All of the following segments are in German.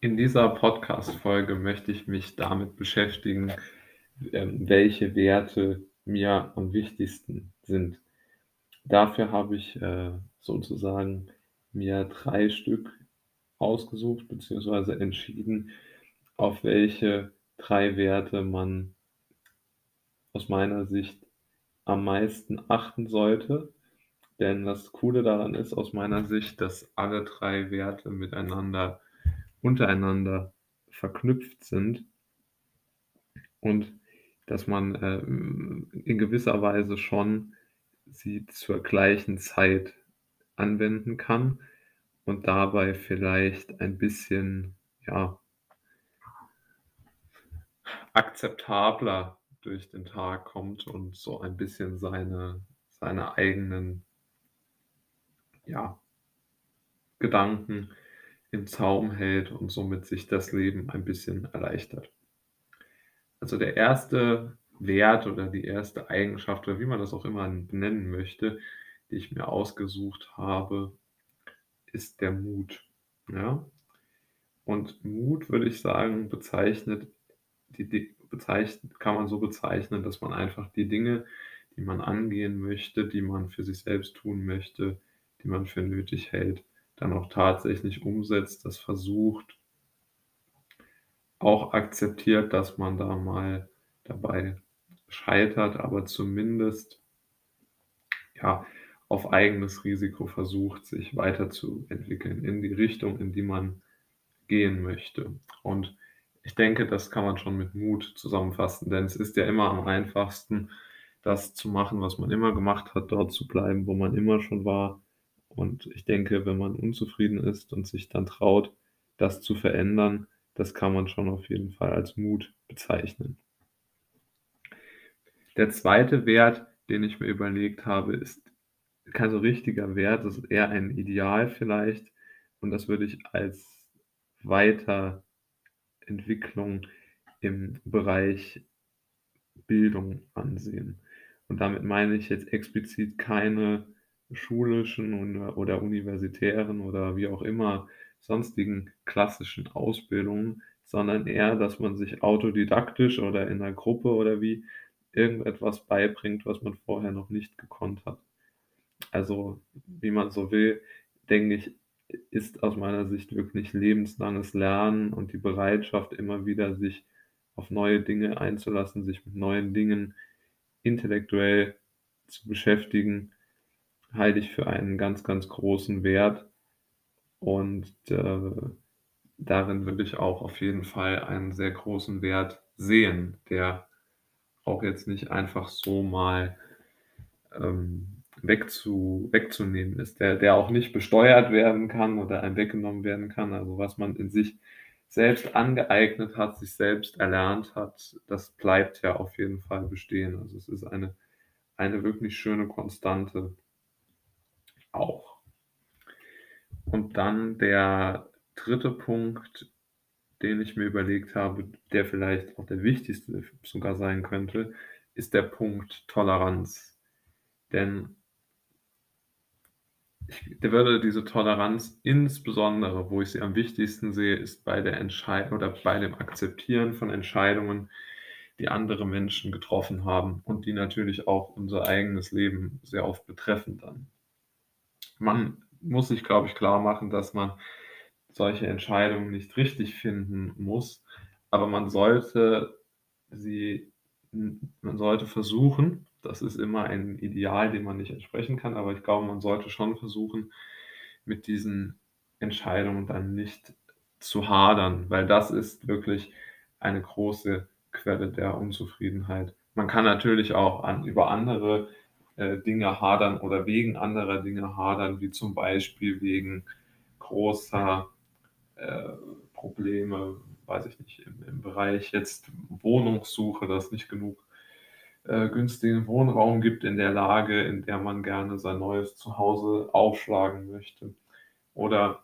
In dieser Podcast-Folge möchte ich mich damit beschäftigen, ähm, welche Werte mir am wichtigsten sind. Dafür habe ich äh, sozusagen mir drei Stück ausgesucht bzw. entschieden, auf welche drei Werte man aus meiner Sicht am meisten achten sollte. Denn das Coole daran ist aus meiner Sicht, dass alle drei Werte miteinander untereinander verknüpft sind und dass man äh, in gewisser Weise schon sie zur gleichen Zeit anwenden kann und dabei vielleicht ein bisschen ja, akzeptabler durch den Tag kommt und so ein bisschen seine, seine eigenen ja, Gedanken im Zaum hält und somit sich das Leben ein bisschen erleichtert. Also der erste Wert oder die erste Eigenschaft oder wie man das auch immer benennen möchte, die ich mir ausgesucht habe, ist der Mut. Ja? Und Mut, würde ich sagen, bezeichnet, die, bezeichnet, kann man so bezeichnen, dass man einfach die Dinge, die man angehen möchte, die man für sich selbst tun möchte, die man für nötig hält, dann auch tatsächlich umsetzt, das versucht, auch akzeptiert, dass man da mal dabei scheitert, aber zumindest ja, auf eigenes Risiko versucht, sich weiterzuentwickeln in die Richtung, in die man gehen möchte. Und ich denke, das kann man schon mit Mut zusammenfassen, denn es ist ja immer am einfachsten, das zu machen, was man immer gemacht hat, dort zu bleiben, wo man immer schon war, und ich denke, wenn man unzufrieden ist und sich dann traut, das zu verändern, das kann man schon auf jeden Fall als Mut bezeichnen. Der zweite Wert, den ich mir überlegt habe, ist kein so richtiger Wert, das ist eher ein Ideal vielleicht. Und das würde ich als Weiterentwicklung im Bereich Bildung ansehen. Und damit meine ich jetzt explizit keine schulischen oder universitären oder wie auch immer sonstigen klassischen Ausbildungen, sondern eher, dass man sich autodidaktisch oder in einer Gruppe oder wie irgendetwas beibringt, was man vorher noch nicht gekonnt hat. Also, wie man so will, denke ich, ist aus meiner Sicht wirklich lebenslanges Lernen und die Bereitschaft, immer wieder sich auf neue Dinge einzulassen, sich mit neuen Dingen intellektuell zu beschäftigen, halte ich für einen ganz, ganz großen Wert. Und äh, darin würde ich auch auf jeden Fall einen sehr großen Wert sehen, der auch jetzt nicht einfach so mal ähm, wegzu, wegzunehmen ist, der, der auch nicht besteuert werden kann oder einem weggenommen werden kann. Also was man in sich selbst angeeignet hat, sich selbst erlernt hat, das bleibt ja auf jeden Fall bestehen. Also es ist eine, eine wirklich schöne Konstante auch. Und dann der dritte Punkt, den ich mir überlegt habe, der vielleicht auch der wichtigste sogar sein könnte, ist der Punkt Toleranz. Denn ich würde diese Toleranz insbesondere, wo ich sie am wichtigsten sehe, ist bei der Entscheidung oder bei dem Akzeptieren von Entscheidungen, die andere Menschen getroffen haben und die natürlich auch unser eigenes Leben sehr oft betreffen dann man muss sich, glaube ich, klar machen, dass man solche Entscheidungen nicht richtig finden muss, aber man sollte sie, man sollte versuchen, das ist immer ein Ideal, dem man nicht entsprechen kann, aber ich glaube, man sollte schon versuchen, mit diesen Entscheidungen dann nicht zu hadern, weil das ist wirklich eine große Quelle der Unzufriedenheit. Man kann natürlich auch an, über andere äh, Dinge hadern oder wegen anderer Dinge hadern, wie zum Beispiel wegen großer äh, Probleme, weiß ich nicht, im, im, Bereich jetzt Wohnungssuche, dass nicht genug äh, günstigen Wohnraum gibt in der Lage, in der man gerne sein neues Zuhause aufschlagen möchte. Oder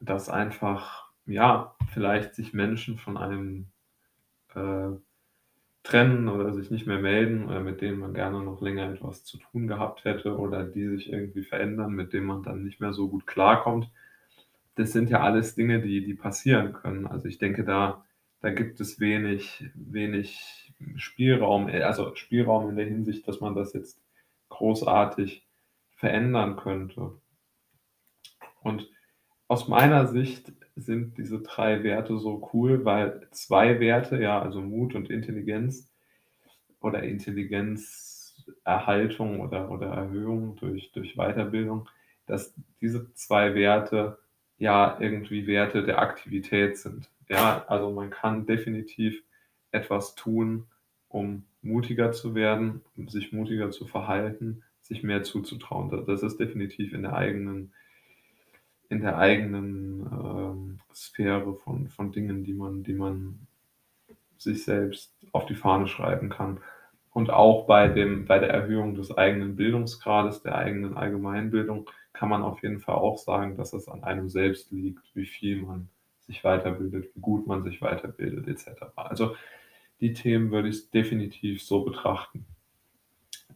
dass einfach, ja, vielleicht sich Menschen von einem äh, trennen oder sich nicht mehr melden oder mit denen man gerne noch länger etwas zu tun gehabt hätte oder die sich irgendwie verändern, mit denen man dann nicht mehr so gut klarkommt. das sind ja alles Dinge, die die passieren können. Also, ich denke, da da gibt es wenig wenig Spielraum äh, also, Spielraum in der Hinsicht, dass man das jetzt großartig verändern könnte. Und aus meiner Sicht sind diese 3 Werte so cool, weil 2 Werte, ja, also Mut und Intelligenz oder Intelligenzerhaltung oder oder Erhöhung durch durch Weiterbildung, dass diese 2 Werte ja irgendwie Werte der Aktivität sind. Ja, also man kann definitiv etwas tun, um mutiger zu werden, um sich mutiger zu verhalten, sich mehr zuzutrauen. Da das ist definitiv in der eigenen in der eigenen, Sphäre von von Dingen, die man die man sich selbst auf die Fahne schreiben kann. Und auch bei dem bei der Erhöhung des eigenen Bildungsgrades, der eigenen Allgemeinbildung kann man auf jeden Fall auch sagen, dass es an einem selbst liegt, wie viel man sich weiterbildet, wie gut man sich weiterbildet et cetera. Also, die Themen würde ich definitiv so betrachten.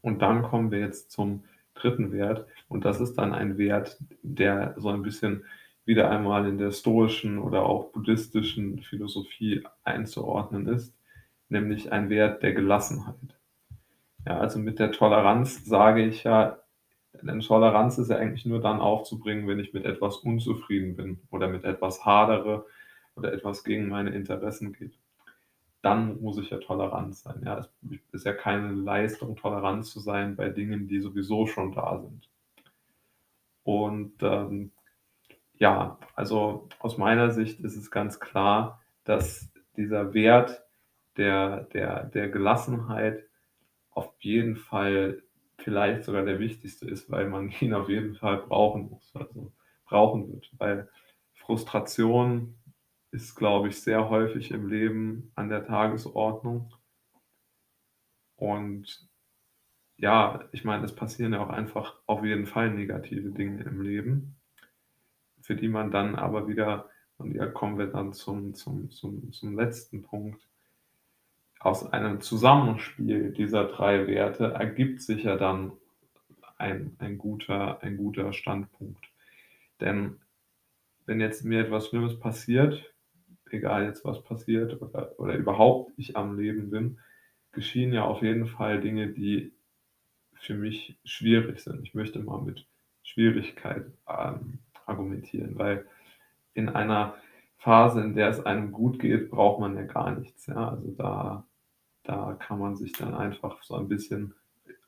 Und dann kommen wir jetzt zum 3. Wert und das ist dann ein Wert, der so ein bisschen wieder einmal in der stoischen oder auch buddhistischen Philosophie einzuordnen ist, nämlich ein Wert der Gelassenheit. Ja, also mit der Toleranz sage ich ja denn Toleranz ist ja eigentlich nur dann aufzubringen, wenn ich mit etwas unzufrieden bin oder mit etwas hadere oder etwas gegen meine Interessen geht. Dann muss ich ja tolerant sein. Ja, es ist ja keine Leistung, tolerant zu sein bei Dingen, die sowieso schon da sind. Und, ähm, ja, also aus meiner Sicht ist es ganz klar, dass dieser Wert der der der Gelassenheit auf jeden Fall vielleicht sogar der wichtigste ist, weil man ihn auf jeden Fall brauchen muss, also brauchen wird. Weil Frustration ist, glaube ich, sehr häufig im Leben an der Tagesordnung. Und ja, ich meine, es passieren ja auch einfach auf jeden Fall negative Dinge im Leben, für die man dann aber wieder und ja kommen wir dann zum zum zum zum letzten Punkt, aus einem Zusammenspiel dieser 3 Werte ergibt sich ja dann ein ein guter ein guter Standpunkt. Denn wenn jetzt mir etwas Schlimmes passiert, egal jetzt was passiert oder oder überhaupt ich am Leben bin, geschehen ja auf jeden Fall Dinge, die für mich schwierig sind. Ich möchte mal mit Schwierigkeit, ähm, argumentieren, weil in einer Phase, in der es einem gut geht, braucht man ja gar nichts, ja? Also, da da kann man sich dann einfach so ein bisschen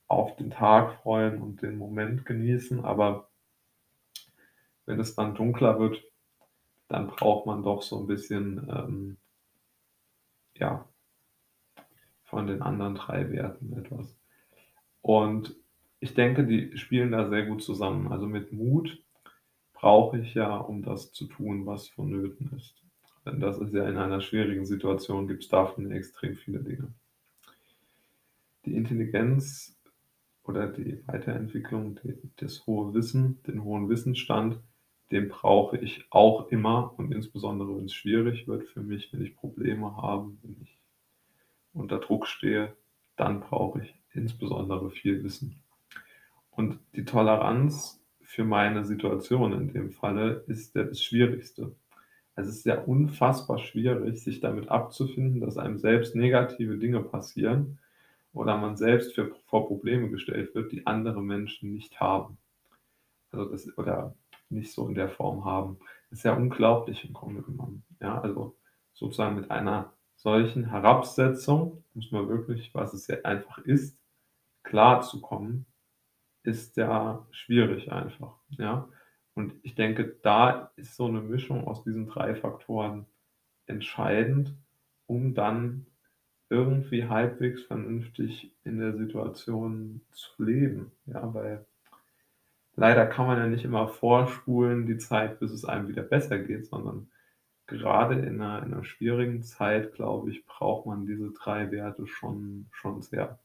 auf den Tag freuen und den Moment genießen, aber wenn es dann dunkler wird, dann braucht man doch so 'n bisschen, ähm ja von den anderen 3 Werten etwas. Und ich denke, die spielen da sehr gut zusammen. Also, mit Mut brauche ich ja, um das zu tun, was vonnöten ist. Denn das ist ja in einer schwierigen Situation gibt's davon extrem viele Dinge. Die Intelligenz oder die Weiterentwicklung, de das hohe Wissen, den hohen Wissensstand, den brauche ich auch immer und insbesondere, wenn's schwierig wird für mich, wenn ich Probleme habe, wenn ich unter Druck stehe, dann brauche ich insbesondere viel Wissen. Und die Toleranz für meine Situation in dem Falle ist der das Schwierigste. Es ist ja unfassbar schwierig, sich damit abzufinden, dass einem selbst negative Dinge passieren oder man selbst für vor Probleme gestellt wird, die andere Menschen nicht haben. Also, das oder nicht so in der Form haben. Ist ja unglaublich im Grunde genommen. Ja, also, sozusagen mit einer solchen Herabsetzung, muss man wirklich, was es ja einfach ist, klarzukommen, ist ja schwierig einfach, ja? Und ich denke, da ist so 'ne Mischung aus diesen 3 Faktoren entscheidend, um dann irgendwie halbwegs vernünftig in der Situation zu leben, ja, weil leider kann man ja nicht immer vorspulen, die Zeit, bis es einem wieder besser geht, sondern gerade in 'ner in 'ner schwierigen Zeit, glaube ich, braucht man diese 3 Werte schon schon sehr.